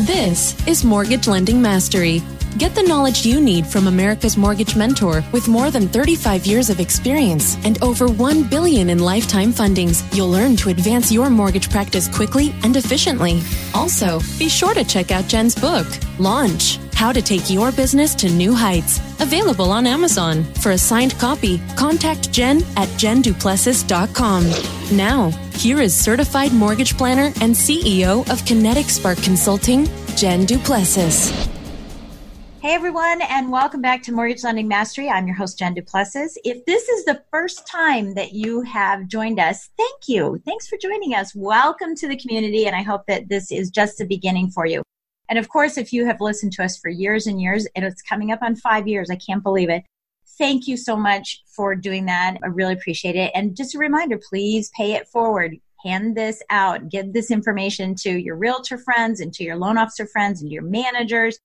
This is Mortgage Lending Mastery. Get the knowledge you need from America's Mortgage Mentor with more than 35 years of experience and over 1 billion in lifetime fundings. You'll learn to advance your mortgage practice quickly and efficiently. Also, be sure to check out Jen's book, Launch: How to Take Your Business to New Heights, available on Amazon. For a signed copy, contact Jen at jenduplessis.com. Now, here is certified mortgage planner and CEO of Kinetic Spark Consulting, Jen Duplessis. Hey everyone, and welcome back to Mortgage Lending Mastery. I'm your host, Jen Duplessis. If this is the first time that you have joined us, thank you. Thanks for joining us. Welcome to the community, and I hope that this is just the beginning for you. And of course, if you have listened to us for years and years, and it's coming up on five years, I can't believe it. Thank you so much for doing that. I really appreciate it. And just a reminder, please pay it forward. Hand this out. Give this information to your realtor friends and to your loan officer friends and your managers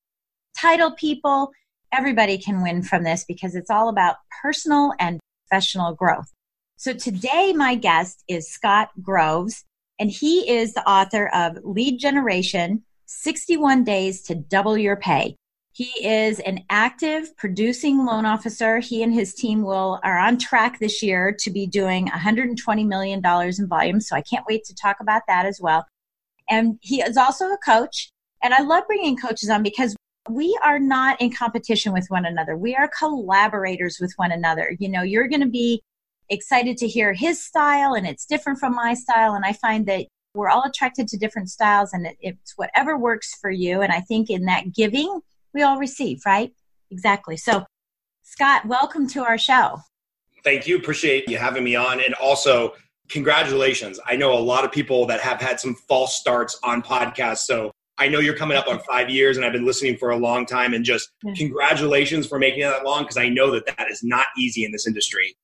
title people. Everybody can win from this because it's all about personal and professional growth. So today, my guest is Scott Groves, and he is the author of Lead Generation 61 Days to Double Your Pay. He is an active producing loan officer. He and his team will are on track this year to be doing 120 million dollars in volume. So I can't wait to talk about that as well. And he is also a coach. And I love bringing coaches on because we are not in competition with one another. We are collaborators with one another. You know, you're going to be excited to hear his style and it's different from my style. And I find that we're all attracted to different styles and it's whatever works for you. And I think in that giving, we all receive, right? Exactly. So, Scott, welcome to our show. Thank you. Appreciate you having me on. And also, congratulations. I know a lot of people that have had some false starts on podcasts. So, I know you're coming up on five years, and I've been listening for a long time. And just congratulations for making it that long because I know that that is not easy in this industry.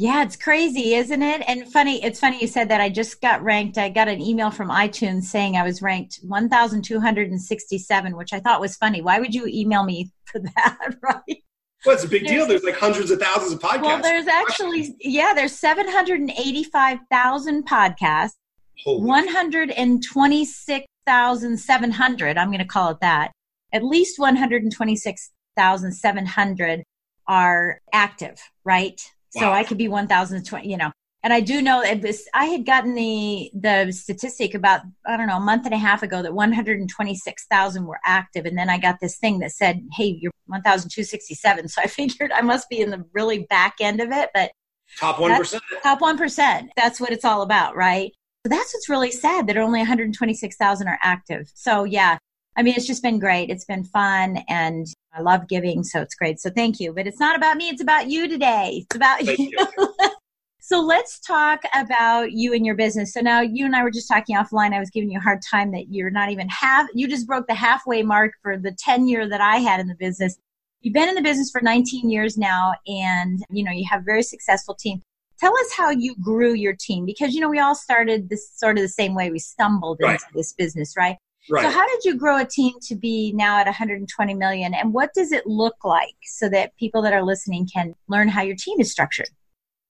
Yeah, it's crazy, isn't it? And funny, it's funny you said that. I just got ranked. I got an email from iTunes saying I was ranked 1,267, which I thought was funny. Why would you email me for that, right? Well, it's a big there's, deal. There's like hundreds of thousands of podcasts. Well, there's actually, yeah, there's 785,000 podcasts, Holy 126 6,700, I'm going to call it that, at least 126,700 are active, right? Wow. So I could be 1,020, you know. And I do know that this, I had gotten the the statistic about I don't know a month and a half ago that 126,000 were active, and then I got this thing that said, "Hey, you're 1,267." So I figured I must be in the really back end of it, but top one percent. Top one percent. That's what it's all about, right? That's what's really sad that only 126,000 are active. So yeah, I mean, it's just been great. It's been fun and I love giving. So it's great. So thank you. But it's not about me. It's about you today. It's about you. you. so let's talk about you and your business. So now you and I were just talking offline. I was giving you a hard time that you're not even half, you just broke the halfway mark for the 10 year that I had in the business. You've been in the business for 19 years now and you know, you have a very successful team. Tell us how you grew your team because you know we all started this sort of the same way. We stumbled right. into this business, right? Right. So how did you grow a team to be now at 120 million and what does it look like so that people that are listening can learn how your team is structured?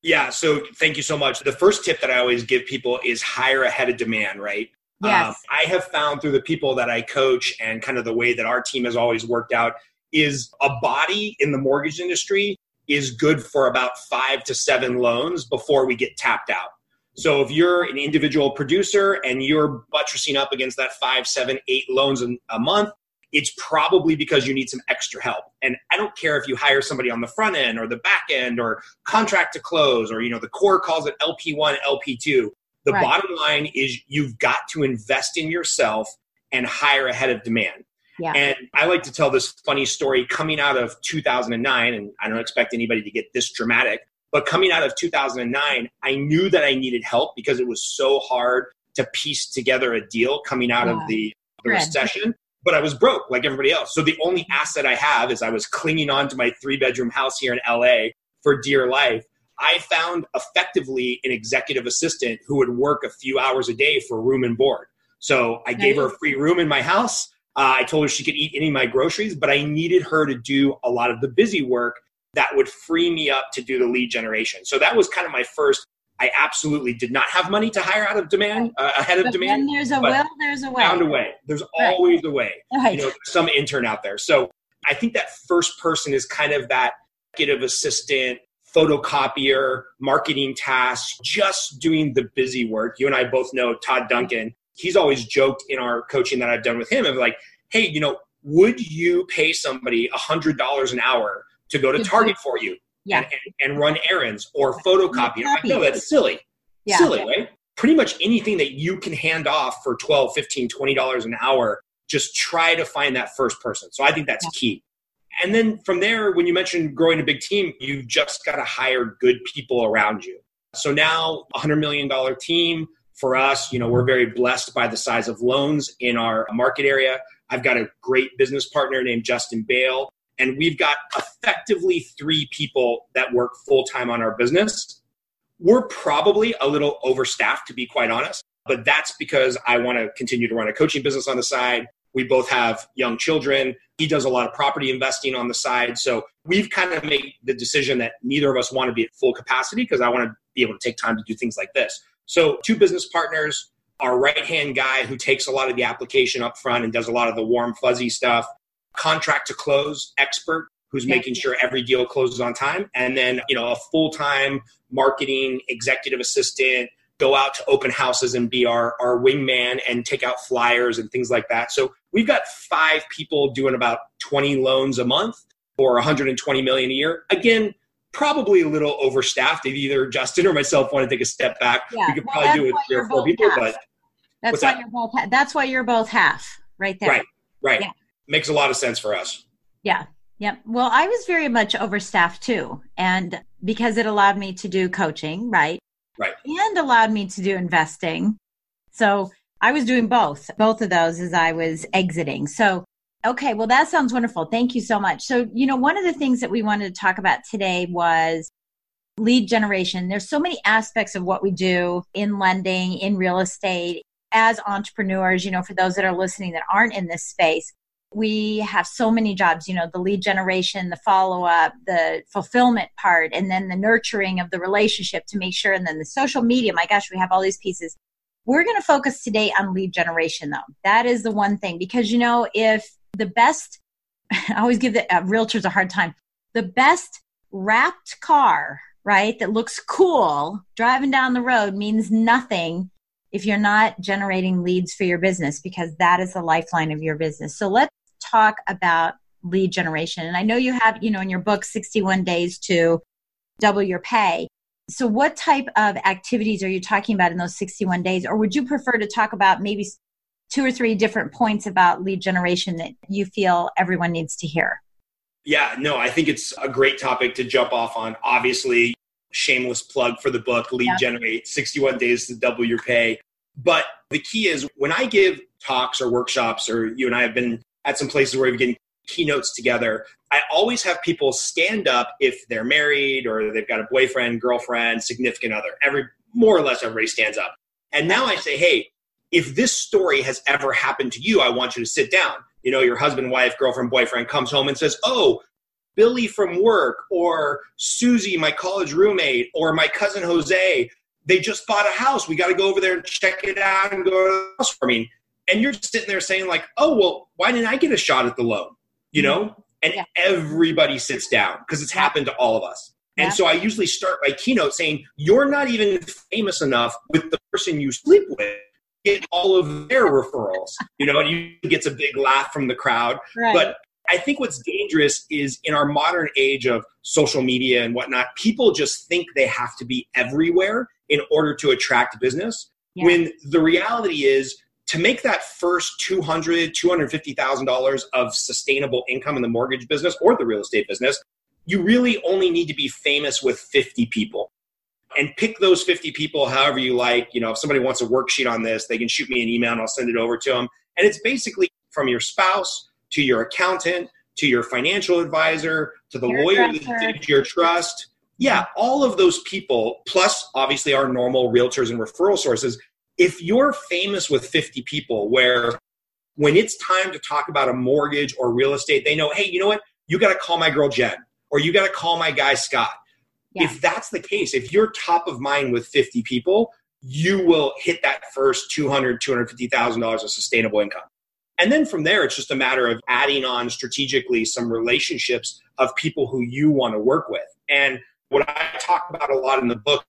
Yeah, so thank you so much. The first tip that I always give people is hire ahead of demand, right? Yes. Um, I have found through the people that I coach and kind of the way that our team has always worked out is a body in the mortgage industry is good for about five to seven loans before we get tapped out. So if you're an individual producer and you're buttressing up against that five, seven, eight loans a month, it's probably because you need some extra help. And I don't care if you hire somebody on the front end or the back end or contract to close or you know the core calls it LP1, LP2. The right. bottom line is you've got to invest in yourself and hire ahead of demand. Yeah. And I like to tell this funny story coming out of 2009, and I don't expect anybody to get this dramatic, but coming out of 2009, I knew that I needed help because it was so hard to piece together a deal coming out of the, the recession. But I was broke like everybody else. So the only asset I have is I was clinging on to my three bedroom house here in LA for dear life. I found effectively an executive assistant who would work a few hours a day for room and board. So I gave her a free room in my house. Uh, I told her she could eat any of my groceries, but I needed her to do a lot of the busy work that would free me up to do the lead generation. So that was kind of my first. I absolutely did not have money to hire out of demand, uh, ahead of but demand. When there's a will, there's a way. Found a way. There's Right. always a way. Right. You know, some intern out there. So I think that first person is kind of that executive assistant, photocopier, marketing tasks, just doing the busy work. You and I both know Todd Duncan. He's always joked in our coaching that I've done with him of like, hey, you know, would you pay somebody $100 an hour to go to Target for you yeah. and, and, and run errands or photocopy? Like, no, that's silly. Yeah. Silly, right? Pretty much anything that you can hand off for 12, 15, 20 dollars an hour, just try to find that first person. So I think that's key. And then from there, when you mentioned growing a big team, you've just got to hire good people around you. So now, a $100 million team for us, you know, we're very blessed by the size of loans in our market area. I've got a great business partner named Justin Bale, and we've got effectively three people that work full time on our business. We're probably a little overstaffed, to be quite honest, but that's because I want to continue to run a coaching business on the side. We both have young children. He does a lot of property investing on the side. So we've kind of made the decision that neither of us want to be at full capacity because I want to be able to take time to do things like this. So, two business partners, our right hand guy who takes a lot of the application up front and does a lot of the warm, fuzzy stuff, contract to close expert who's Yeah. making sure every deal closes on time, and then, you know, a full time marketing executive assistant go out to open houses and be our, our wingman and take out flyers and things like that. So we've got five people doing about 20 loans a month or 120 million a year. Again, probably a little overstaffed. If either Justin or myself want to take a step back, Yeah. we could Well, probably do it three or four people, half. but That's why that? you're both. Ha- that's why you're both half, right there. Right. right. Yeah. Makes a lot of sense for us. Yeah. Yep. Well, I was very much overstaffed too. And because it allowed me to do coaching, right? Right. And allowed me to do investing. So I was doing both, both of those as I was exiting. So, okay. Well, that sounds wonderful. Thank you so much. So, you know, one of the things that we wanted to talk about today was lead generation. There's so many aspects of what we do in lending, in real estate, as entrepreneurs, you know, for those that are listening that aren't in this space we have so many jobs you know the lead generation the follow up the fulfillment part and then the nurturing of the relationship to make sure and then the social media my gosh we have all these pieces we're going to focus today on lead generation though that is the one thing because you know if the best i always give the uh, realtors a hard time the best wrapped car right that looks cool driving down the road means nothing if you're not generating leads for your business because that is the lifeline of your business so let's talk about lead generation. And I know you have, you know, in your book, 61 days to double your pay. So, what type of activities are you talking about in those 61 days? Or would you prefer to talk about maybe two or three different points about lead generation that you feel everyone needs to hear? Yeah, no, I think it's a great topic to jump off on. Obviously, shameless plug for the book, Lead Yeah. Generate 61 Days to Double Your Pay. But the key is when I give talks or workshops, or you and I have been at some places where we've getting keynotes together, I always have people stand up if they're married or they've got a boyfriend, girlfriend, significant other. Every more or less everybody stands up. And now I say, hey, if this story has ever happened to you, I want you to sit down. You know, your husband, wife, girlfriend, boyfriend comes home and says, oh, Billy from work, or Susie, my college roommate, or my cousin Jose, they just bought a house. We got to go over there and check it out and go to the house warming. And you're sitting there saying, like, oh, well, why didn't I get a shot at the loan? You know? Mm-hmm. And Yeah. everybody sits down because it's happened to all of us. And so I usually start my keynote saying, you're not even famous enough with the person you sleep with. Get all of their referrals, you know, and you gets a big laugh from the crowd. Right. But I think what's dangerous is in our modern age of social media and whatnot, people just think they have to be everywhere in order to attract business. Yeah. When the reality is to make that first $200,000, $250,000 of sustainable income in the mortgage business or the real estate business, you really only need to be famous with 50 people. And pick those 50 people however you like. You know, if somebody wants a worksheet on this, they can shoot me an email and I'll send it over to them. And it's basically from your spouse to your accountant to your financial advisor to the your lawyer that did your trust. Yeah, all of those people, plus obviously our normal realtors and referral sources. If you're famous with 50 people where when it's time to talk about a mortgage or real estate, they know, hey, you know what? You got to call my girl Jen or you got to call my guy Scott. Yeah. If that's the case, if you're top of mind with 50 people, you will hit that first 200, $250,000 of sustainable income. And then from there, it's just a matter of adding on strategically some relationships of people who you want to work with. And what I talk about a lot in the book,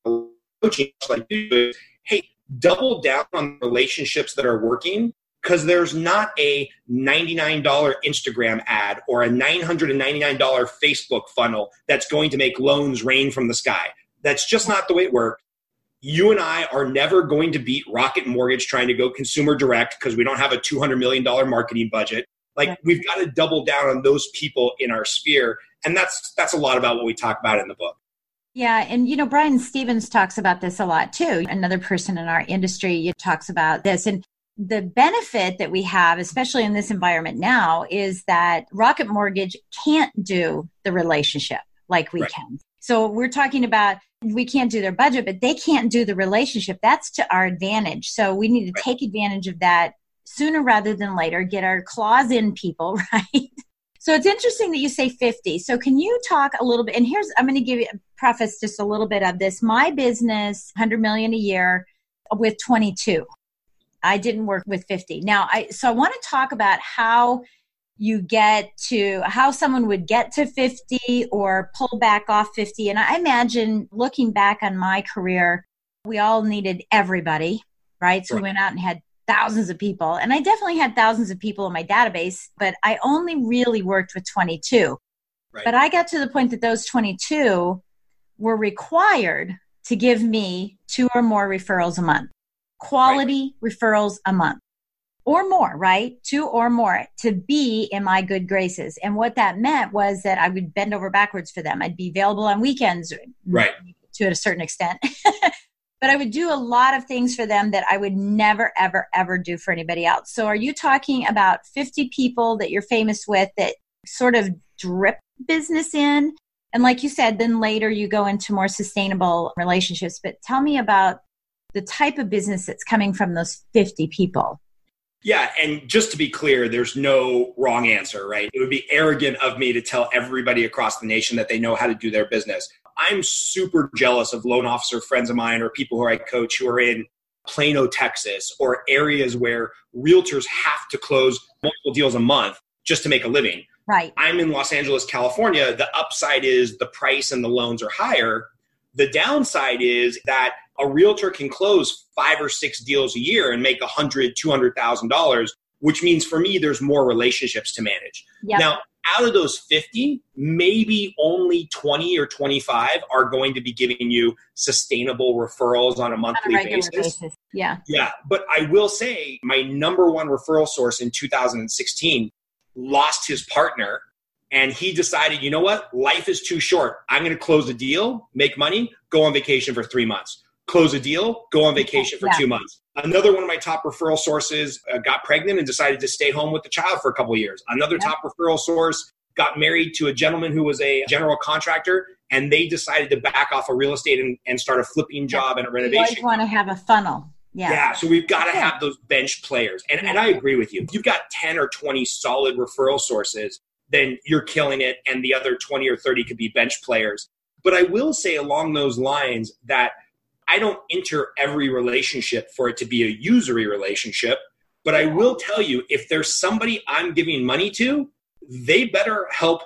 coaching, like, is hey, double down on relationships that are working because there's not a $99 Instagram ad or a $999 Facebook funnel that's going to make loans rain from the sky. That's just not the way it works. You and I are never going to beat Rocket Mortgage trying to go consumer direct because we don't have a $200 million marketing budget. Like we've got to double down on those people in our sphere. And that's that's a lot about what we talk about in the book. Yeah, and you know Brian Stevens talks about this a lot too. Another person in our industry talks about this and the benefit that we have, especially in this environment now, is that Rocket Mortgage can't do the relationship like we right. can. So we're talking about we can't do their budget, but they can't do the relationship. That's to our advantage. So we need to right. take advantage of that sooner rather than later, get our claws in people, right? So it's interesting that you say 50. So can you talk a little bit? And here's, I'm going to give you a preface just a little bit of this. My business, 100 million a year with 22. I didn't work with 50. Now, I so I want to talk about how you get to how someone would get to 50 or pull back off 50. And I imagine looking back on my career, we all needed everybody, right? So right. we went out and had thousands of people. And I definitely had thousands of people in my database, but I only really worked with 22. Right. But I got to the point that those 22 were required to give me two or more referrals a month quality right. referrals a month or more, right? Two or more to be in my good graces. And what that meant was that I would bend over backwards for them. I'd be available on weekends, right? To a certain extent. but I would do a lot of things for them that I would never, ever, ever do for anybody else. So, are you talking about 50 people that you're famous with that sort of drip business in? And like you said, then later you go into more sustainable relationships. But tell me about the type of business that's coming from those 50 people. Yeah, and just to be clear, there's no wrong answer, right? It would be arrogant of me to tell everybody across the nation that they know how to do their business. I'm super jealous of loan officer friends of mine or people who I coach who are in Plano, Texas, or areas where realtors have to close multiple deals a month just to make a living. Right. I'm in Los Angeles, California. The upside is the price and the loans are higher. The downside is that a realtor can close five or six deals a year and make a hundred, two hundred thousand dollars, which means for me there's more relationships to manage. Yep. Now, out of those 50, maybe only 20 or 25 are going to be giving you sustainable referrals on a monthly on a basis. basis. Yeah. Yeah. But I will say my number one referral source in 2016 lost his partner and he decided, you know what? Life is too short. I'm going to close a deal, make money, go on vacation for three months. Close a deal, go on vacation for yeah. two months. Another one of my top referral sources uh, got pregnant and decided to stay home with the child for a couple years. Another yeah. top referral source got married to a gentleman who was a general contractor and they decided to back off a real estate and, and start a flipping job yeah. and a renovation. You want to have a funnel. Yeah. Yeah. So we've got to have those bench players. And, and I agree with you. If you've got 10 or 20 solid referral sources, then you're killing it. And the other 20 or 30 could be bench players. But I will say along those lines that I don't enter every relationship for it to be a usury relationship. But I will tell you if there's somebody I'm giving money to, they better help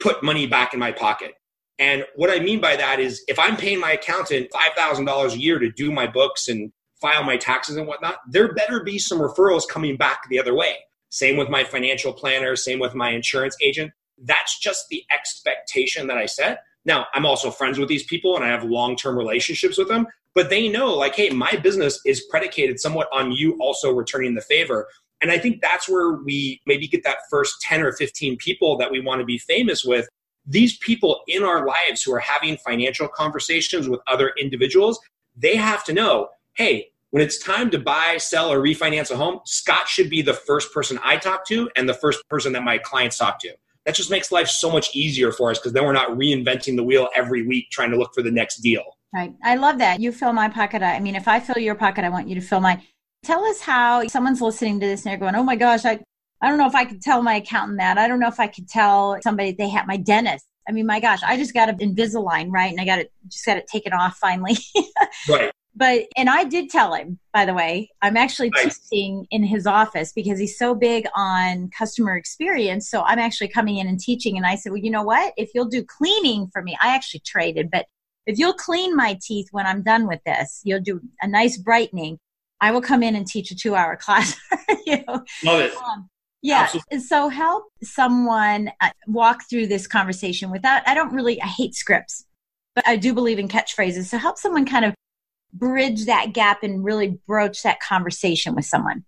put money back in my pocket. And what I mean by that is if I'm paying my accountant $5,000 a year to do my books and file my taxes and whatnot, there better be some referrals coming back the other way. Same with my financial planner, same with my insurance agent. That's just the expectation that I set. Now, I'm also friends with these people and I have long term relationships with them, but they know, like, hey, my business is predicated somewhat on you also returning the favor. And I think that's where we maybe get that first 10 or 15 people that we want to be famous with these people in our lives who are having financial conversations with other individuals, they have to know, hey, when it's time to buy, sell, or refinance a home, Scott should be the first person I talk to and the first person that my clients talk to. That just makes life so much easier for us because then we're not reinventing the wheel every week trying to look for the next deal. Right. I love that. You fill my pocket. I mean, if I fill your pocket, I want you to fill mine. Tell us how someone's listening to this and they're going, oh my gosh, I, I don't know if I could tell my accountant that. I don't know if I could tell somebody they have my dentist. I mean, my gosh, I just got an Invisalign, right? And I got it, just got it taken off finally. right. But, and I did tell him, by the way, I'm actually nice. teaching in his office because he's so big on customer experience. So I'm actually coming in and teaching. And I said, well, you know what? If you'll do cleaning for me, I actually traded, but if you'll clean my teeth when I'm done with this, you'll do a nice brightening. I will come in and teach a two hour class. you know? Love it. Um, yeah. Absolutely. So help someone uh, walk through this conversation without, I don't really, I hate scripts, but I do believe in catchphrases. So help someone kind of bridge that gap and really broach that conversation with someone?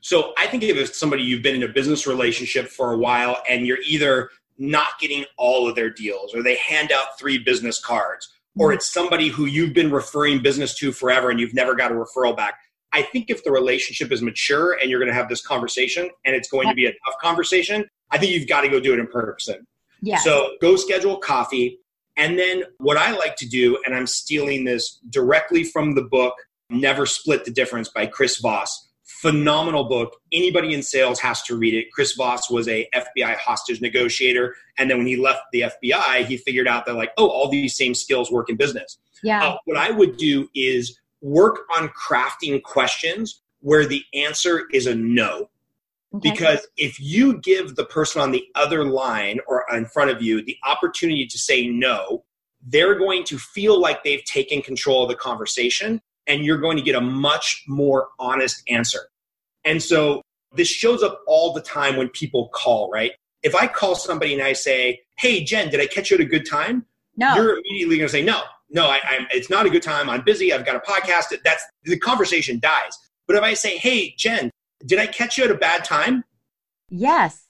So I think if it's somebody you've been in a business relationship for a while and you're either not getting all of their deals or they hand out three business cards or mm-hmm. it's somebody who you've been referring business to forever and you've never got a referral back. I think if the relationship is mature and you're going to have this conversation and it's going to be a tough conversation, I think you've got to go do it in person. Yeah. So go schedule coffee, and then what I like to do, and I'm stealing this directly from the book Never Split the Difference by Chris Voss. Phenomenal book. Anybody in sales has to read it. Chris Voss was a FBI hostage negotiator. And then when he left the FBI, he figured out that, like, oh, all these same skills work in business. Yeah. Uh, what I would do is work on crafting questions where the answer is a no. Okay. Because if you give the person on the other line or in front of you the opportunity to say no, they're going to feel like they've taken control of the conversation and you're going to get a much more honest answer. And so this shows up all the time when people call, right? If I call somebody and I say, Hey, Jen, did I catch you at a good time? No. You're immediately going to say, No, no, I, am it's not a good time. I'm busy. I've got a podcast. That's the conversation dies. But if I say, Hey, Jen, did I catch you at a bad time? Yes.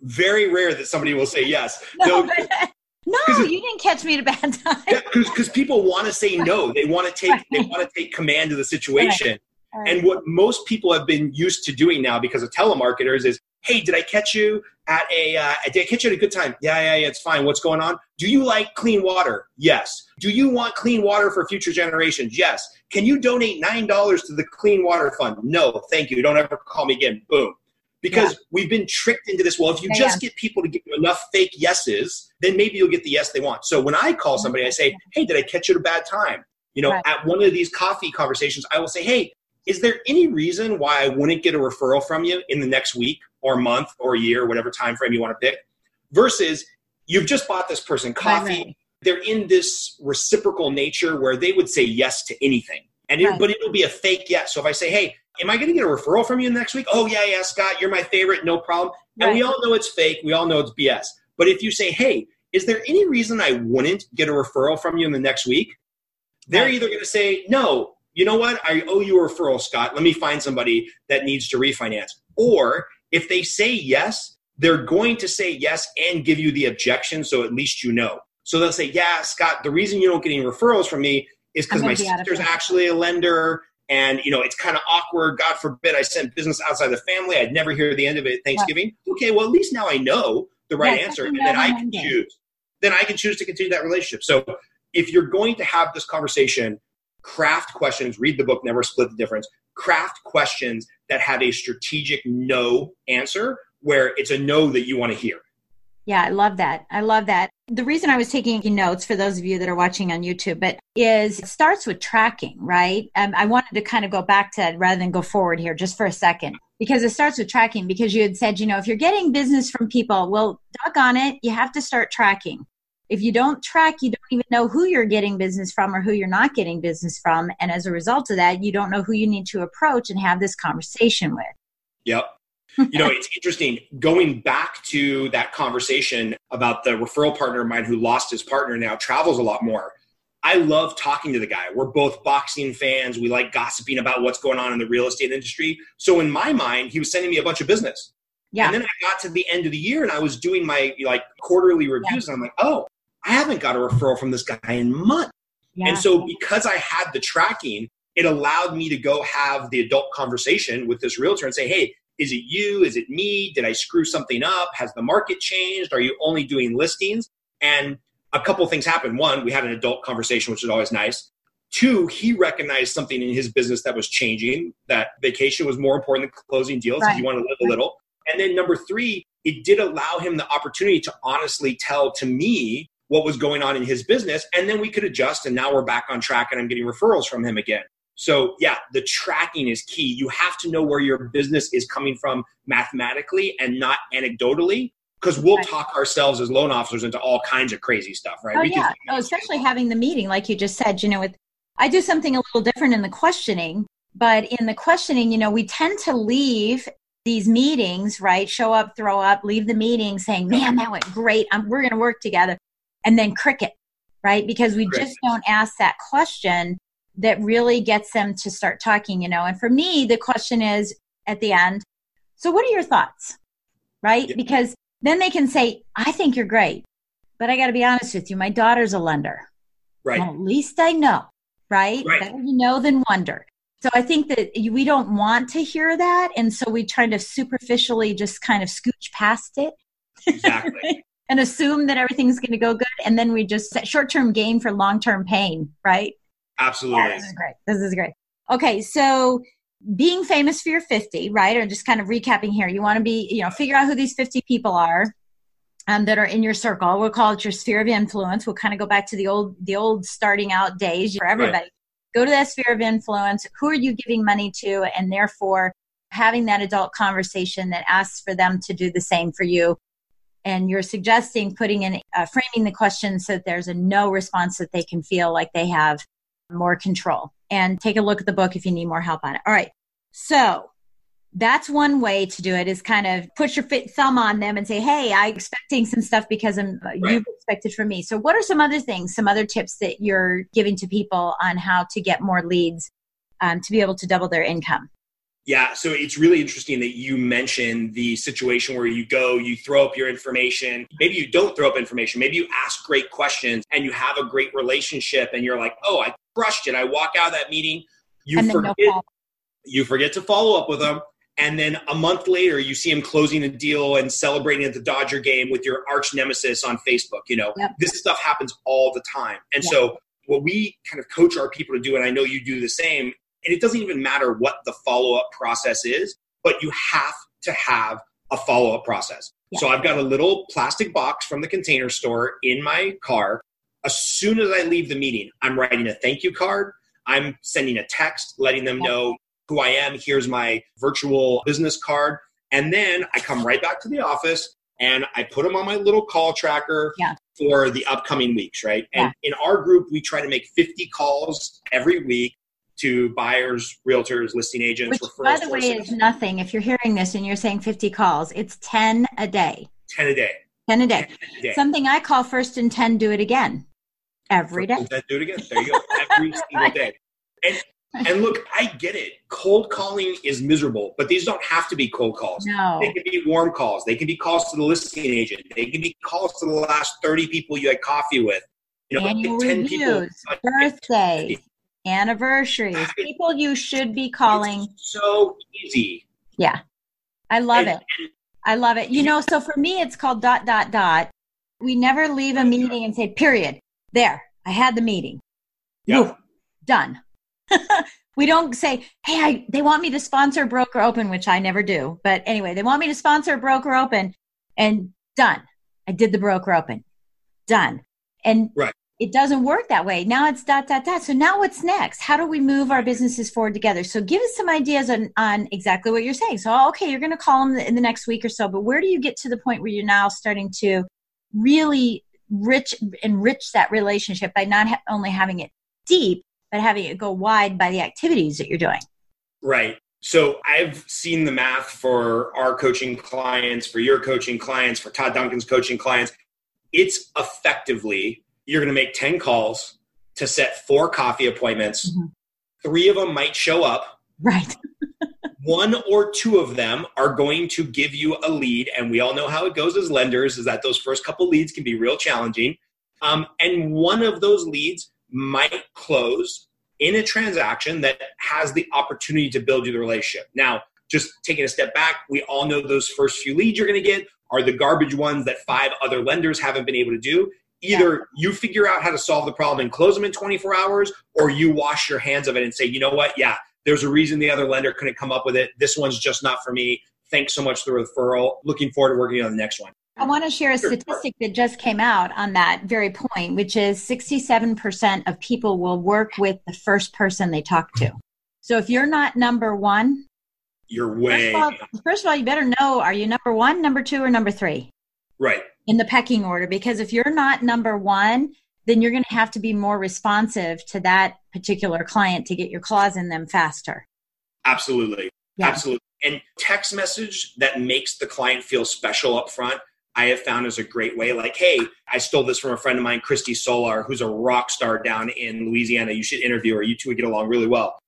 Very rare that somebody will say yes. No, no, no you didn't catch me at a bad time. Yeah, because people want to say no. They want to take right. they want to take command of the situation. Right. Right. And what most people have been used to doing now because of telemarketers is, hey, did I catch you at a uh, did I catch you at a good time? Yeah, yeah, yeah, it's fine. What's going on? Do you like clean water? Yes. Do you want clean water for future generations? Yes. Can you donate nine dollars to the Clean Water Fund? No, thank you. Don't ever call me again. Boom. Because yeah. we've been tricked into this. Well, if you yeah, just get people to give you enough fake yeses, then maybe you'll get the yes they want. So when I call somebody, I say, "Hey, did I catch you at a bad time?" You know, right. at one of these coffee conversations, I will say, "Hey, is there any reason why I wouldn't get a referral from you in the next week or month or year, whatever time frame you want to pick?" Versus you've just bought this person coffee. Right they're in this reciprocal nature where they would say yes to anything. And it, right. but it'll be a fake yes. So if I say, "Hey, am I going to get a referral from you next week?" Oh yeah, yeah, Scott, you're my favorite, no problem. Right. And we all know it's fake. We all know it's BS. But if you say, "Hey, is there any reason I wouldn't get a referral from you in the next week?" They're either going to say, "No, you know what? I owe you a referral, Scott. Let me find somebody that needs to refinance." Or if they say yes, they're going to say yes and give you the objection, so at least you know. So they'll say, Yeah, Scott, the reason you don't get any referrals from me is because my sister's actually a lender and you know it's kind of awkward god forbid i sent business outside the family i'd never hear the end of it thanksgiving yeah. okay well at least now i know the right answer and then i can choose then i can choose to continue that relationship so if you're going to have this conversation craft questions read the book never split the difference craft questions that have a strategic no answer where it's a no that you want to hear yeah, I love that. I love that. The reason I was taking notes for those of you that are watching on YouTube, but is it starts with tracking, right? Um, I wanted to kind of go back to that rather than go forward here just for a second because it starts with tracking because you had said, you know, if you're getting business from people, well, duck on it, you have to start tracking. If you don't track, you don't even know who you're getting business from or who you're not getting business from. And as a result of that, you don't know who you need to approach and have this conversation with. Yep you know, it's interesting going back to that conversation about the referral partner of mine who lost his partner now travels a lot more. I love talking to the guy. We're both boxing fans. We like gossiping about what's going on in the real estate industry. So in my mind, he was sending me a bunch of business. Yeah. And then I got to the end of the year and I was doing my like quarterly reviews yeah. and I'm like, oh, I haven't got a referral from this guy in months. Yeah. And so because I had the tracking, it allowed me to go have the adult conversation with this realtor and say, hey, is it you? Is it me? Did I screw something up? Has the market changed? Are you only doing listings? And a couple things happened. One, we had an adult conversation, which is always nice. Two, he recognized something in his business that was changing, that vacation was more important than closing deals right. if you want to live a little. And then number three, it did allow him the opportunity to honestly tell to me what was going on in his business. And then we could adjust. And now we're back on track and I'm getting referrals from him again. So, yeah, the tracking is key. You have to know where your business is coming from mathematically and not anecdotally because we'll right. talk ourselves as loan officers into all kinds of crazy stuff, right? Oh, we yeah. Oh, especially having the meeting, like you just said, you know, with I do something a little different in the questioning, but in the questioning, you know, we tend to leave these meetings, right? Show up, throw up, leave the meeting saying, man, that went great. I'm, we're going to work together. And then cricket, right? Because we just don't ask that question that really gets them to start talking, you know. And for me, the question is at the end, so what are your thoughts? Right? Yeah. Because then they can say, I think you're great, but I got to be honest with you, my daughter's a lender. Right. Well, at least I know, right? right. Better you know than wonder. So I think that we don't want to hear that. And so we try to superficially just kind of scooch past it. Exactly. and assume that everything's going to go good. And then we just set short term gain for long term pain, right? Absolutely. Yeah, this is great. This is great. Okay. So being famous for your 50, right? Or just kind of recapping here, you want to be, you know, figure out who these 50 people are. Um, that are in your circle. We'll call it your sphere of influence. We'll kind of go back to the old, the old starting out days for everybody. Right. Go to that sphere of influence. Who are you giving money to? And therefore, having that adult conversation that asks for them to do the same for you. And you're suggesting putting in, uh, framing the question so that there's a no response that they can feel like they have more control. And take a look at the book if you need more help on it. All right. So that's one way to do it is kind of put your thumb on them and say, Hey, I'm expecting some stuff because I'm, right. you've expected from me. So what are some other things, some other tips that you're giving to people on how to get more leads um, to be able to double their income? Yeah, so it's really interesting that you mentioned the situation where you go, you throw up your information. Maybe you don't throw up information. Maybe you ask great questions and you have a great relationship and you're like, oh, I crushed it. I walk out of that meeting. You forget, no you forget to follow up with them. And then a month later, you see him closing a deal and celebrating at the Dodger game with your arch nemesis on Facebook. You know, yep. this stuff happens all the time. And yep. so, what we kind of coach our people to do, and I know you do the same, and it doesn't even matter what the follow up process is, but you have to have a follow up process. Yep. So, I've got a little plastic box from the container store in my car. As soon as I leave the meeting, I'm writing a thank you card. I'm sending a text letting them know who I am. Here's my virtual business card. And then I come right back to the office and I put them on my little call tracker yeah. for the upcoming weeks, right? And yeah. in our group, we try to make 50 calls every week to buyers, realtors, listing agents, Which, By the way, is nothing. If you're hearing this and you're saying 50 calls, it's 10 a day. 10 a day. 10 a day. 10 a day. Something I call first and 10, do it again. Every day. do it again. There you go. Every single day. And and look, I get it. Cold calling is miserable, but these don't have to be cold calls. No. They can be warm calls. They can be calls to the listing agent. They can be calls to the last 30 people you had coffee with. You know, Annual 10 reviews, people, birthdays, anniversaries, people you should be calling. It's so easy. Yeah. I love and, it. I love it. You know, so for me, it's called dot, dot, dot. We never leave a meeting and say, period. There, I had the meeting. Yeah. Done we don't say, hey, I, they want me to sponsor Broker Open, which I never do. But anyway, they want me to sponsor Broker Open and done. I did the Broker Open. Done. And right. It doesn't work that way. Now it's dot, dot, dot. So now what's next? How do we move our businesses forward together? So give us some ideas on, on exactly what you're saying. So, okay, you're going to call them in the next week or so, but where do you get to the point where you're now starting to really rich enrich that relationship by not ha- only having it deep but having it go wide by the activities that you're doing. Right. So I've seen the math for our coaching clients, for your coaching clients, for Todd Duncan's coaching clients. It's effectively you're going to make 10 calls to set four coffee appointments. Mm-hmm. Three of them might show up. Right. one or two of them are going to give you a lead and we all know how it goes as lenders is that those first couple leads can be real challenging um, and one of those leads might close in a transaction that has the opportunity to build you the relationship now just taking a step back we all know those first few leads you're going to get are the garbage ones that five other lenders haven't been able to do either yeah. you figure out how to solve the problem and close them in 24 hours or you wash your hands of it and say you know what yeah there's a reason the other lender couldn't come up with it. This one's just not for me. Thanks so much for the referral. Looking forward to working on the next one. I want to share a statistic that just came out on that very point, which is 67% of people will work with the first person they talk to. So if you're not number one, you're way. First of, all, first of all, you better know are you number one, number two, or number three? Right. In the pecking order, because if you're not number one, then you're going to have to be more responsive to that particular client to get your claws in them faster. Absolutely. Yeah. Absolutely. And text message that makes the client feel special up front, I have found is a great way. Like, hey, I stole this from a friend of mine, Christy Solar, who's a rock star down in Louisiana. You should interview her. You two would get along really well.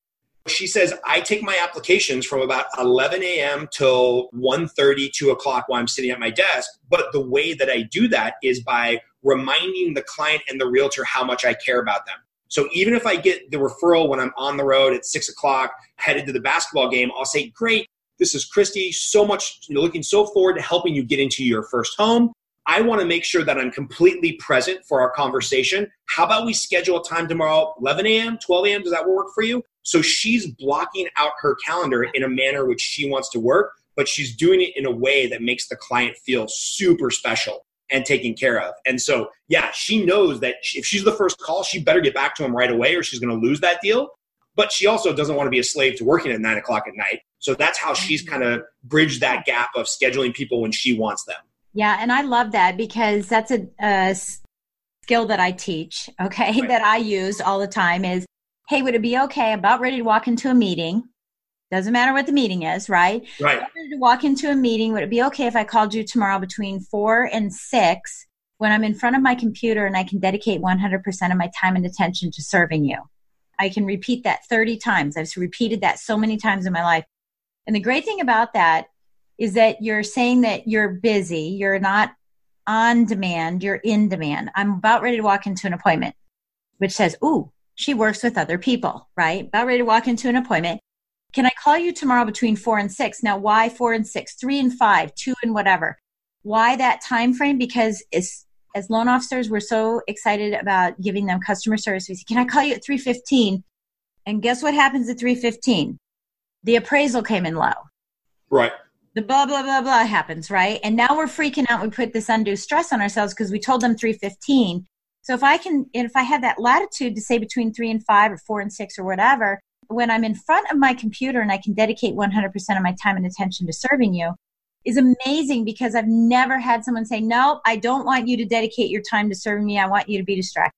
She says, I take my applications from about 11 a.m. till 1.30, 2 o'clock while I'm sitting at my desk. But the way that I do that is by reminding the client and the realtor how much I care about them. So even if I get the referral when I'm on the road at six o'clock, headed to the basketball game, I'll say, Great, this is Christy. So much, you looking so forward to helping you get into your first home. I want to make sure that I'm completely present for our conversation. How about we schedule a time tomorrow, 11 a.m., 12 a.m.? Does that work for you? So she's blocking out her calendar in a manner which she wants to work, but she's doing it in a way that makes the client feel super special and taken care of. And so, yeah, she knows that if she's the first call, she better get back to him right away or she's going to lose that deal. But she also doesn't want to be a slave to working at nine o'clock at night. So that's how she's mm-hmm. kind of bridged that gap of scheduling people when she wants them. Yeah, and I love that because that's a, a skill that I teach, okay, right. that I use all the time is hey, would it be okay? About ready to walk into a meeting. Doesn't matter what the meeting is, right? Right. To walk into a meeting, would it be okay if I called you tomorrow between four and six when I'm in front of my computer and I can dedicate 100% of my time and attention to serving you? I can repeat that 30 times. I've repeated that so many times in my life. And the great thing about that is that you're saying that you're busy, you're not on demand, you're in demand. I'm about ready to walk into an appointment, which says, Ooh, she works with other people, right? About ready to walk into an appointment. Can I call you tomorrow between four and six? Now, why four and six, three and five, two and whatever? Why that time frame? Because as, as loan officers, we're so excited about giving them customer service. We say, Can I call you at 315? And guess what happens at 315? The appraisal came in low. Right. The blah blah blah blah happens, right? And now we're freaking out. We put this undue stress on ourselves because we told them 315. So if I can, and if I have that latitude to say between three and five or four and six or whatever, when I'm in front of my computer and I can dedicate 100% of my time and attention to serving you is amazing because I've never had someone say, no, I don't want you to dedicate your time to serving me. I want you to be distracted.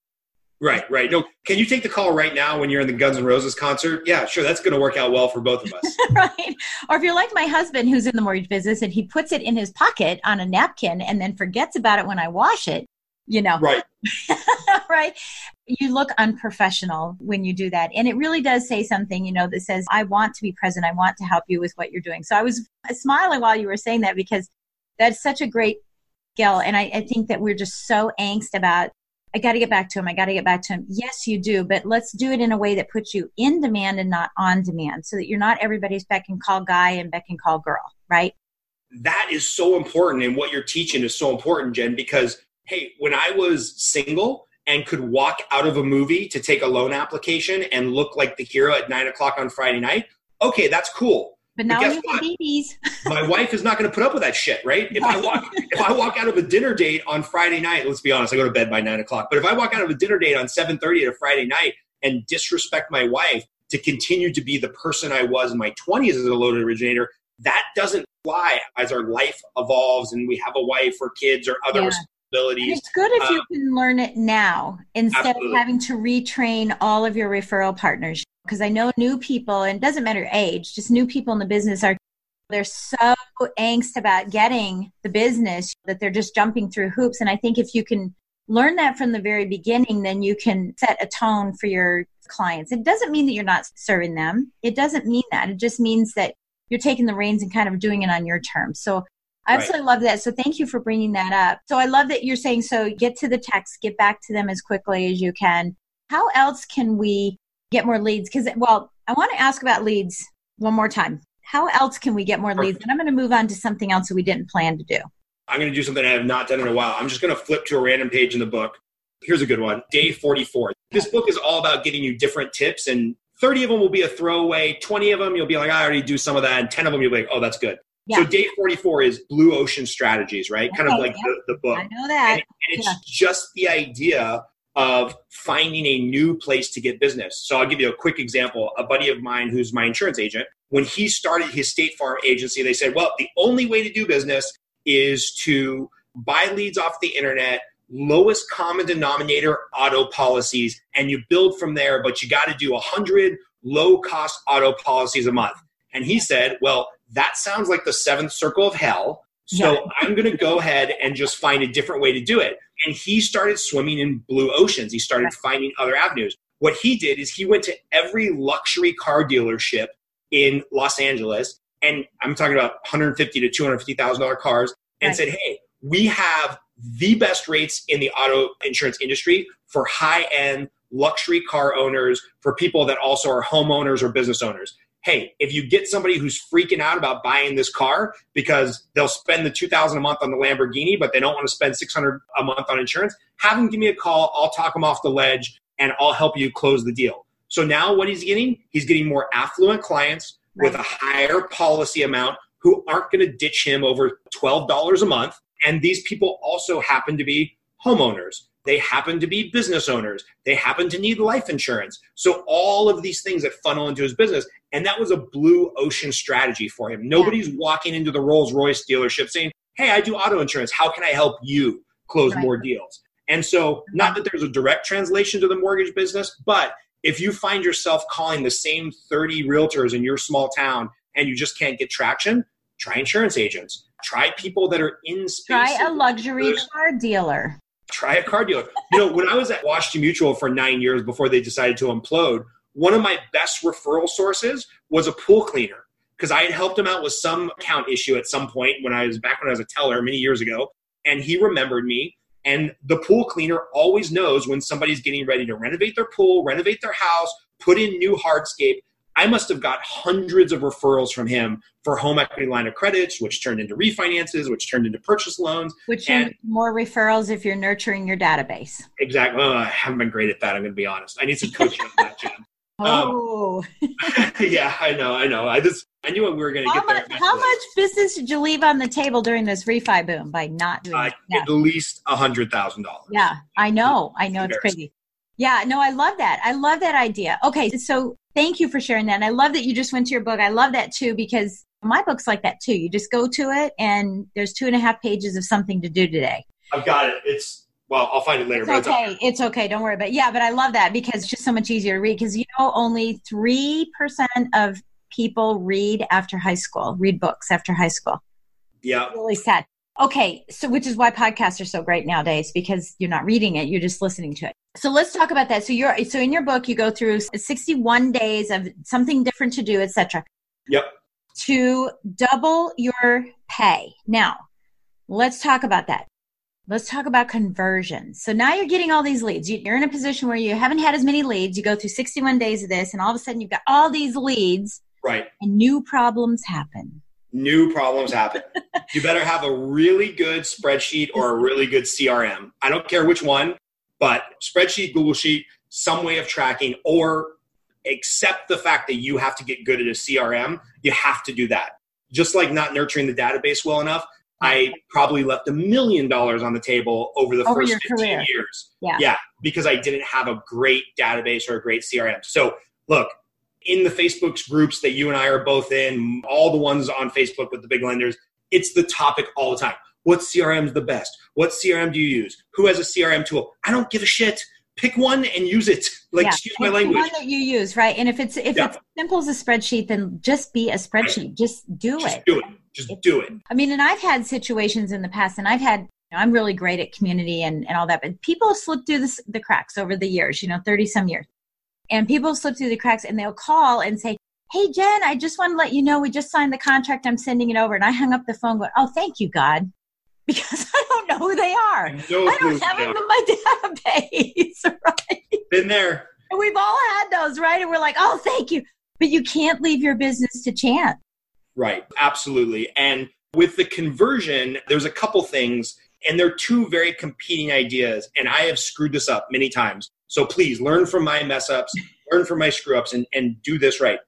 Right, right. No, can you take the call right now when you're in the Guns N' Roses concert? Yeah, sure. That's going to work out well for both of us. right. Or if you're like my husband who's in the mortgage business and he puts it in his pocket on a napkin and then forgets about it when I wash it, you know. Right. right. You look unprofessional when you do that. And it really does say something, you know, that says, I want to be present. I want to help you with what you're doing. So I was smiling while you were saying that because that's such a great skill. And I, I think that we're just so angst about, I got to get back to him. I got to get back to him. Yes, you do. But let's do it in a way that puts you in demand and not on demand so that you're not everybody's beck and call guy and beck and call girl, right? That is so important. And what you're teaching is so important, Jen, because hey, when I was single and could walk out of a movie to take a loan application and look like the hero at nine o'clock on Friday night, okay, that's cool. But now you have babies. my wife is not going to put up with that shit, right? If I walk, if I walk out of a dinner date on Friday night, let's be honest, I go to bed by nine o'clock. But if I walk out of a dinner date on seven thirty at a Friday night and disrespect my wife to continue to be the person I was in my twenties as a loan originator, that doesn't fly as our life evolves and we have a wife or kids or other yeah abilities. It's good if you um, can learn it now instead absolutely. of having to retrain all of your referral partners. Because I know new people, and it doesn't matter age, just new people in the business are they're so angst about getting the business that they're just jumping through hoops. And I think if you can learn that from the very beginning, then you can set a tone for your clients. It doesn't mean that you're not serving them. It doesn't mean that. It just means that you're taking the reins and kind of doing it on your terms. So I absolutely right. love that. So thank you for bringing that up. So I love that you're saying so get to the text, get back to them as quickly as you can. How else can we get more leads? Because well, I want to ask about leads one more time. How else can we get more leads? And I'm going to move on to something else that we didn't plan to do. I'm going to do something I have not done in a while. I'm just going to flip to a random page in the book. Here's a good one. Day 44. This book is all about getting you different tips, and 30 of them will be a throwaway. 20 of them, you'll be like, I already do some of that. And 10 of them, you'll be like, oh, that's good. Yeah. So day 44 is blue ocean strategies, right? Okay, kind of oh, like yeah. the, the, book. I know that. And, and it's yeah. just the idea of finding a new place to get business. So I'll give you a quick example. A buddy of mine who's my insurance agent, when he started his State Farm agency, they said, well, the only way to do business is to buy leads off the internet, lowest common denominator auto policies, and you build from there, but you got to do 100 low cost auto policies a month. And he said, well, that sounds like the seventh circle of hell. So yeah. I'm going to go ahead and just find a different way to do it. And he started swimming in blue oceans. He started finding other avenues. What he did is he went to every luxury car dealership in Los Angeles, and I'm talking about 150 to 250 thousand dollar cars, and right. said, "Hey, we have the best rates in the auto insurance industry for high end luxury car owners, for people that also are homeowners or business owners." Hey, if you get somebody who's freaking out about buying this car because they'll spend the 2000 a month on the Lamborghini, but they don't want to spend 600 a month on insurance, have them give me a call. I'll talk them off the ledge and I'll help you close the deal. So now what he's getting, he's getting more affluent clients with a higher policy amount who aren't going to ditch him over $12 a month. And these people also happen to be homeowners. They happen to be business owners. They happen to need life insurance. So all of these things that funnel into his business. And that was a blue ocean strategy for him. Nobody's yeah. walking into the Rolls Royce dealership saying, Hey, I do auto insurance. How can I help you close right. more deals? And so, not that there's a direct translation to the mortgage business, but if you find yourself calling the same 30 realtors in your small town and you just can't get traction, try insurance agents. Try people that are in space. Try a luxury car dealer try a car dealer. You know, when I was at Washington Mutual for nine years before they decided to implode, one of my best referral sources was a pool cleaner because I had helped him out with some account issue at some point when I was back when I was a teller many years ago. And he remembered me. And the pool cleaner always knows when somebody's getting ready to renovate their pool, renovate their house, put in new hardscape. I must have got hundreds of referrals from him for home equity line of credits, which turned into refinances, which turned into purchase loans. Which and more referrals if you're nurturing your database. Exactly. Well, I haven't been great at that. I'm going to be honest. I need some coaching on that, Jen. Oh. Um, yeah, I know, I know. I just I knew we were going to get much, there. How much business did you leave on the table during this refi boom by not doing uh. At least a hundred thousand dollars. Yeah, I know. I know it's crazy. Yeah, no, I love that. I love that idea. Okay, so thank you for sharing that. And I love that you just went to your book. I love that too because my book's like that too. You just go to it and there's two and a half pages of something to do today. I've got it. It's well, I'll find it later. It's okay. It's, it's, okay. Don't worry about it. Yeah, but I love that because it's just so much easier to read because you know only three percent of people read after high school, read books after high school. Yeah. really sad. Okay, so which is why podcasts are so great nowadays because you're not reading it, you're just listening to it. So let's talk about that. So you're so in your book you go through 61 days of something different to do, etc. Yep. To double your pay. Now, let's talk about that. Let's talk about conversions. So now you're getting all these leads. You're in a position where you haven't had as many leads. You go through 61 days of this, and all of a sudden you've got all these leads. Right. And new problems happen new problems happen. you better have a really good spreadsheet or a really good CRM. I don't care which one, but spreadsheet, Google Sheet, some way of tracking, or accept the fact that you have to get good at a CRM. You have to do that. Just like not nurturing the database well enough, I probably left a million dollars on the table over the over first 15 career. years. Yeah. yeah, because I didn't have a great database or a great CRM. So, look, in the Facebook's groups that you and I are both in, all the ones on Facebook with the big lenders, it's the topic all the time. What CRM is the best? What CRM do you use? Who has a CRM tool? I don't give a shit. Pick one and use it. Like yeah, excuse my language. One that you use, right? And if it's if yeah. it's simple as a spreadsheet, then just be a spreadsheet. Just do it. just it. Do it. Just it, do it. I mean, and I've had situations in the past, and I've had you know, I'm really great at community and, and all that, but people slip through the, the cracks over the years, you know, 30 some years. And people slip through the cracks and they'll call and say, Hey, Jen, I just want to let you know we just signed the contract. I'm sending it over. And I hung up the phone going, Oh, thank you, God. Because I don't know who they are. No I don't have them in my database, right? Been there. And we've all had those, right? And we're like, Oh, thank you. But you can't leave your business to chance. Right, absolutely. And with the conversion, there's a couple things, and they're two very competing ideas. And I have screwed this up many times. So please learn from my mess ups, learn from my screw ups, and, and do this right.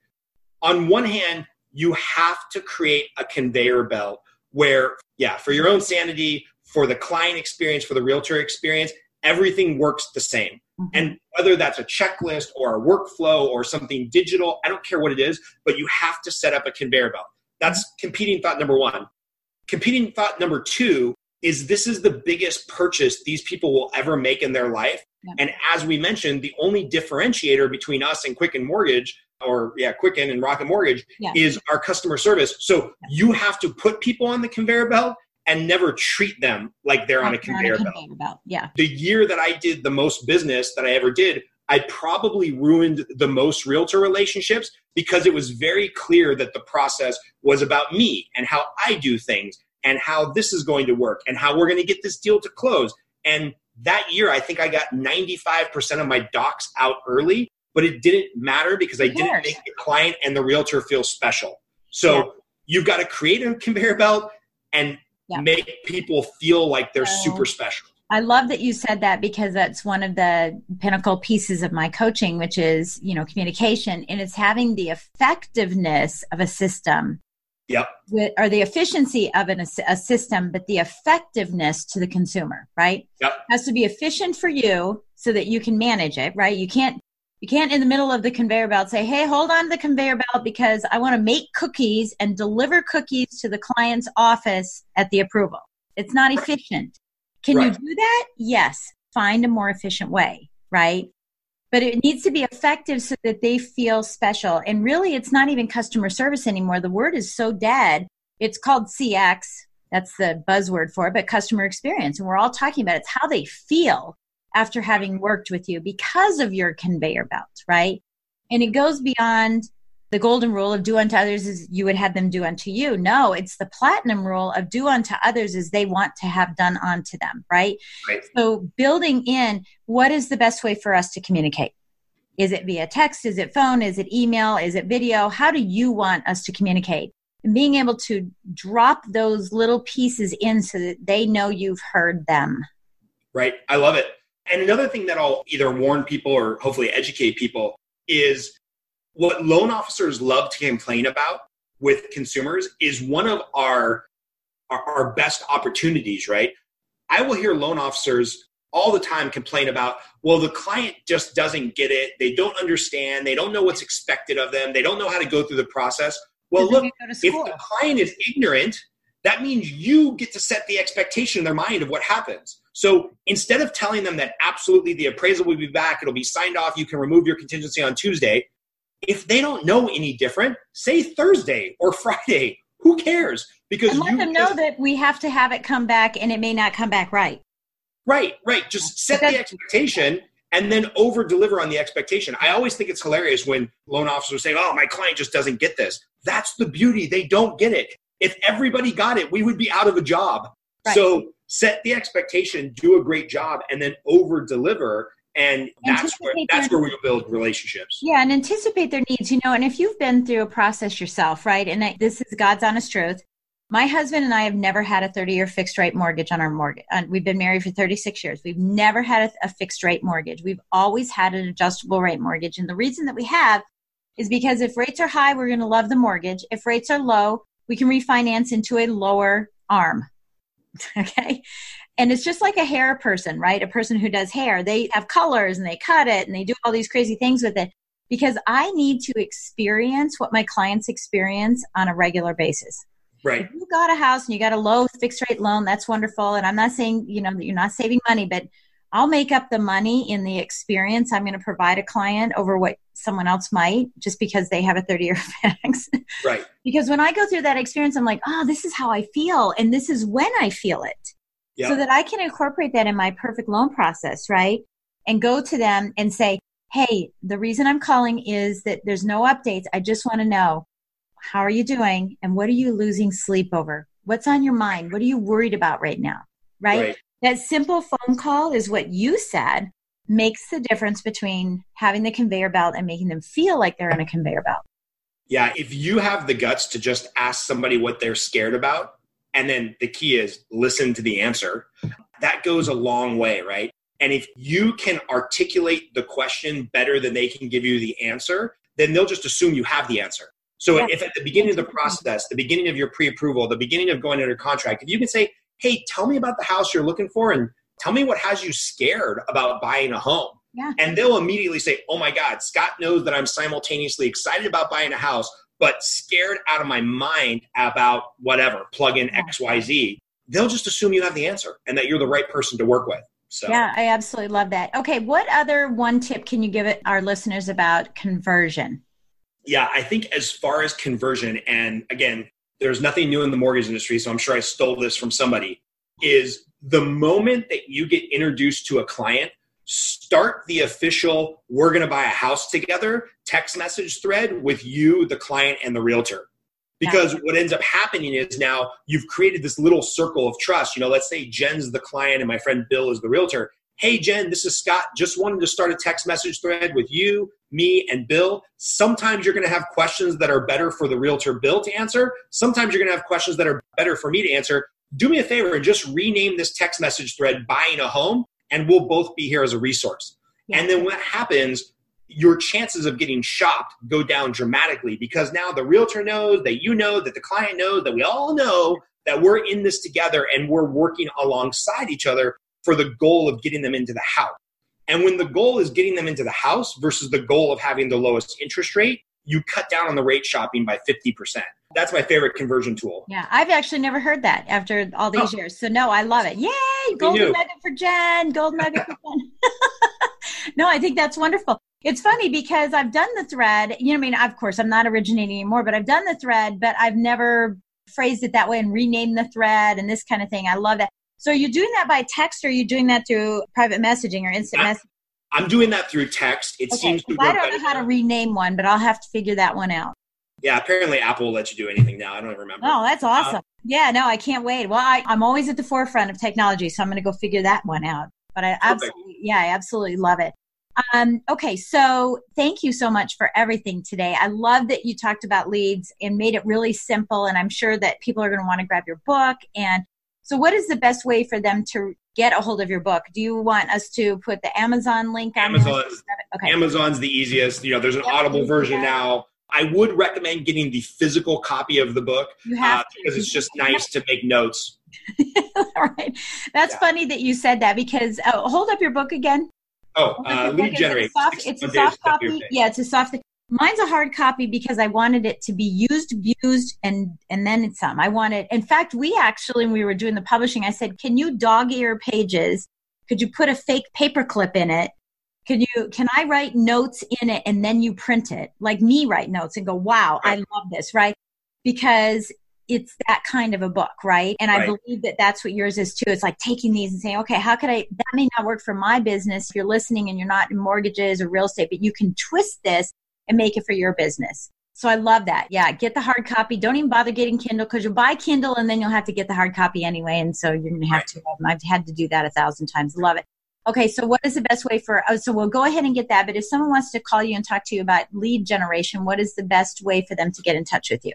On one hand, you have to create a conveyor belt where, yeah, for your own sanity, for the client experience, for the realtor experience, everything works the same. Mm-hmm. And whether that's a checklist or a workflow or something digital, I don't care what it is, but you have to set up a conveyor belt. That's competing thought number one. Competing thought number two is this is the biggest purchase these people will ever make in their life. Yeah. And as we mentioned, the only differentiator between us and Quicken Mortgage, or yeah, Quicken and Rocket Mortgage, Yeah. is our customer service. So you have to put people on the conveyor belt and never treat them like they're on a conveyor belt conveyor belt. Yeah. the year that I did the most business that I ever did, I probably ruined the most realtor relationships because it was very clear that the process was about me and how I do things and how this is going to work and how we're going to get this deal to close. And that year, I think I got 95% of my docs out early, but it didn't matter because I didn't make the client and the realtor feel special. So Yeah. you've got to create a conveyor belt and Yeah. make people feel like they're super special. I love that you said that because that's one of the pinnacle pieces of my coaching, which is, you know, communication and it's having the effectiveness of a system Yep. with, or the efficiency of an, a system, but the effectiveness to the consumer, right? Yep. has to be efficient for you so that you can manage it, right? You can't you can't in the middle of the conveyor belt say, "Hey, hold on to the conveyor belt because I want to make cookies and deliver cookies to the client's office at the approval." It's not efficient. Can you do that? Yes. Find a more efficient way, right? But it needs to be effective so that they feel special. And really, it's not even customer service anymore. The word is so dead. It's called CX. That's the buzzword for it, but customer experience. And we're all talking about it. it's how they feel after having worked with you because of your conveyor belt, right? And it goes beyond the golden rule of do unto others is you would have them do unto you. No, it's the platinum rule of do unto others as they want to have done unto them, right? Right. So building in what is the best way for us to communicate? Is it via text? Is it phone? Is it email? Is it video? How do you want us to communicate? And being able to drop those little pieces in so that they know you've heard them. Right. I love it. And another thing that I'll either warn people or hopefully educate people is what loan officers love to complain about with consumers is one of our, our, our best opportunities, right? I will hear loan officers all the time complain about, well, the client just doesn't get it. They don't understand. They don't know what's expected of them. They don't know how to go through the process. Well, look, if the client is ignorant, that means you get to set the expectation in their mind of what happens. So instead of telling them that absolutely the appraisal will be back, it'll be signed off, you can remove your contingency on Tuesday, if they don't know any different, say Thursday or Friday. Who cares? Because and let them know just- that we have to have it come back and it may not come back right. Right, right. Just set the expectation and then over deliver on the expectation. I always think it's hilarious when loan officers say, Oh, my client just doesn't get this. That's the beauty. They don't get it. If everybody got it, we would be out of a job. Right. So set the expectation, do a great job, and then over deliver. And that's where that's where we build relationships. Yeah, and anticipate their needs, you know. And if you've been through a process yourself, right? And I, this is God's honest truth. My husband and I have never had a 30 year fixed rate mortgage on our mortgage. We've been married for 36 years. We've never had a, a fixed rate mortgage. We've always had an adjustable rate mortgage. And the reason that we have is because if rates are high, we're going to love the mortgage. If rates are low, we can refinance into a lower arm. okay. And it's just like a hair person, right? A person who does hair, they have colors and they cut it and they do all these crazy things with it because I need to experience what my clients experience on a regular basis. Right. If you got a house and you got a low fixed rate loan, that's wonderful. And I'm not saying, you know, that you're not saving money, but I'll make up the money in the experience I'm going to provide a client over what someone else might just because they have a 30 year fix. Right. because when I go through that experience, I'm like, oh, this is how I feel. And this is when I feel it. Yeah. So that I can incorporate that in my perfect loan process, right? And go to them and say, Hey, the reason I'm calling is that there's no updates. I just want to know how are you doing and what are you losing sleep over? What's on your mind? What are you worried about right now? Right? right. That simple phone call is what you said makes the difference between having the conveyor belt and making them feel like they're in a conveyor belt. Yeah, if you have the guts to just ask somebody what they're scared about, and then the key is listen to the answer, that goes a long way, right? And if you can articulate the question better than they can give you the answer, then they'll just assume you have the answer. So if at the beginning of the process, the beginning of your pre-approval, the beginning of going under contract, if you can say, "Hey, tell me about the house you're looking for and tell me what has you scared about buying a home." Yeah. And they'll immediately say, "Oh my god, Scott knows that I'm simultaneously excited about buying a house but scared out of my mind about whatever, plug in XYZ." They'll just assume you have the answer and that you're the right person to work with. So Yeah, I absolutely love that. Okay, what other one tip can you give it our listeners about conversion? Yeah, I think as far as conversion, and again, there's nothing new in the mortgage industry, so I'm sure I stole this from somebody, is the moment that you get introduced to a client, start the official we're going to buy a house together text message thread with you, the client, and the realtor. Because what ends up happening is now you've created this little circle of trust. You know, let's say Jen's the client and my friend Bill is the realtor. Hey, Jen, this is Scott. Just wanted to start a text message thread with you, me, and Bill. Sometimes you're going to have questions that are better for the realtor Bill to answer. Sometimes you're going to have questions that are better for me to answer. Do me a favor and just rename this text message thread Buying a Home, and we'll both be here as a resource. Yeah. And then what happens, your chances of getting shopped go down dramatically because now the realtor knows that you know, that the client knows, that we all know that we're in this together and we're working alongside each other for the goal of getting them into the house. And when the goal is getting them into the house versus the goal of having the lowest interest rate, you cut down on the rate shopping by 50%. That's my favorite conversion tool. Yeah, I've actually never heard that after all these oh. years. So no, I love it. Yay, golden nugget for Jen, golden nugget for Jen. no, I think that's wonderful. It's funny because I've done the thread, you know, I mean, of course, I'm not originating anymore, but I've done the thread, but I've never phrased it that way and renamed the thread and this kind of thing. I love that. So are you doing that by text or are you doing that through private messaging or instant messaging? I'm doing that through text. It okay. seems to I don't know how to rename one, but I'll have to figure that one out. Yeah, apparently Apple will let you do anything now. I don't remember. Oh, that's uh, awesome. Yeah, no, I can't wait. Well, I, am always at the forefront of technology, so I'm going to go figure that one out. But I absolutely, yeah, I absolutely love it. Um, okay, so thank you so much for everything today. I love that you talked about leads and made it really simple, and I'm sure that people are going to want to grab your book and so, what is the best way for them to get a hold of your book? Do you want us to put the Amazon link on? Amazon. Okay. Amazon's the easiest. You know, there's an yep. Audible version now. I would recommend getting the physical copy of the book uh, because it's just nice to make notes. All right. That's yeah. funny that you said that because uh, hold up your book again. Oh, uh, lead generate. It's, it's a soft copy. Yeah, it's a soft. Mine's a hard copy because I wanted it to be used, abused, and and then some. I wanted. In fact, we actually, when we were doing the publishing, I said, "Can you dog ear pages? Could you put a fake paperclip in it? Can you? Can I write notes in it and then you print it, like me write notes and go, "Wow, I love this!" Right? Because it's that kind of a book, right? And right. I believe that that's what yours is too. It's like taking these and saying, okay, how could I? That may not work for my business. If you're listening and you're not in mortgages or real estate, but you can twist this and make it for your business. So I love that. Yeah, get the hard copy. Don't even bother getting Kindle because you'll buy Kindle and then you'll have to get the hard copy anyway. And so you're going to have to. Um, I've had to do that a thousand times. Love it. Okay, so what is the best way for? Oh, so we'll go ahead and get that. But if someone wants to call you and talk to you about lead generation, what is the best way for them to get in touch with you?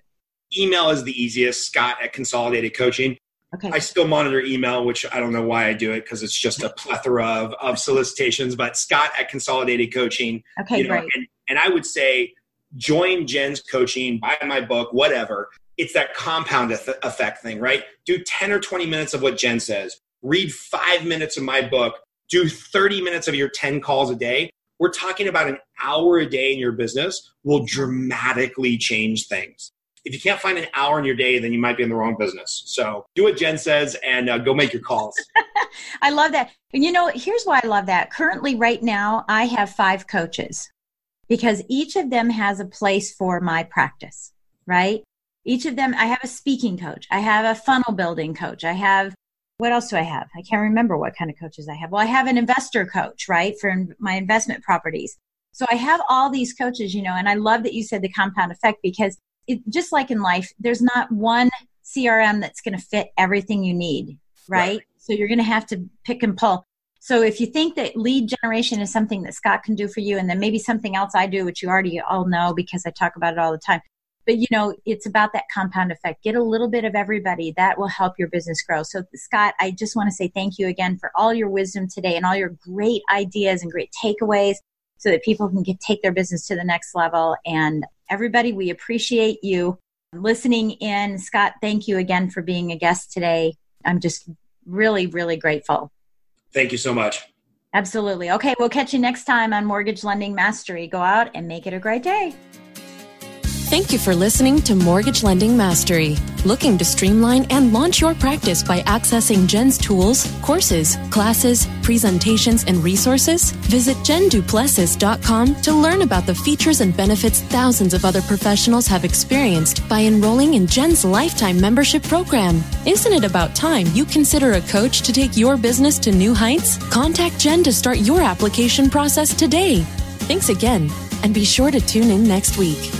Email is the easiest. Scott at Consolidated Coaching. Okay. I still monitor email, which I don't know why I do it because it's just a plethora of, of solicitations. But Scott at Consolidated Coaching. Okay, you know, great. And, and I would say join Jen's coaching, buy my book, whatever. It's that compound effect thing, right? Do 10 or 20 minutes of what Jen says, read five minutes of my book, do 30 minutes of your 10 calls a day. We're talking about an hour a day in your business will dramatically change things. If you can't find an hour in your day, then you might be in the wrong business. So do what Jen says and uh, go make your calls. I love that. And you know, here's why I love that. Currently, right now, I have five coaches because each of them has a place for my practice, right? Each of them, I have a speaking coach, I have a funnel building coach, I have what else do I have? I can't remember what kind of coaches I have. Well, I have an investor coach, right, for my investment properties. So I have all these coaches, you know, and I love that you said the compound effect because it, just like in life, there's not one CRM that's going to fit everything you need, right? right. So you're going to have to pick and pull. So if you think that lead generation is something that Scott can do for you, and then maybe something else I do, which you already all know because I talk about it all the time. But you know, it's about that compound effect. Get a little bit of everybody. That will help your business grow. So Scott, I just want to say thank you again for all your wisdom today and all your great ideas and great takeaways so that people can get, take their business to the next level. And everybody, we appreciate you listening in. Scott, thank you again for being a guest today. I'm just really, really grateful. Thank you so much. Absolutely. Okay, we'll catch you next time on Mortgage Lending Mastery. Go out and make it a great day. Thank you for listening to Mortgage Lending Mastery. Looking to streamline and launch your practice by accessing Jen's tools, courses, classes, presentations, and resources? Visit jenduplessis.com to learn about the features and benefits thousands of other professionals have experienced by enrolling in Jen's lifetime membership program. Isn't it about time you consider a coach to take your business to new heights? Contact Jen to start your application process today. Thanks again, and be sure to tune in next week.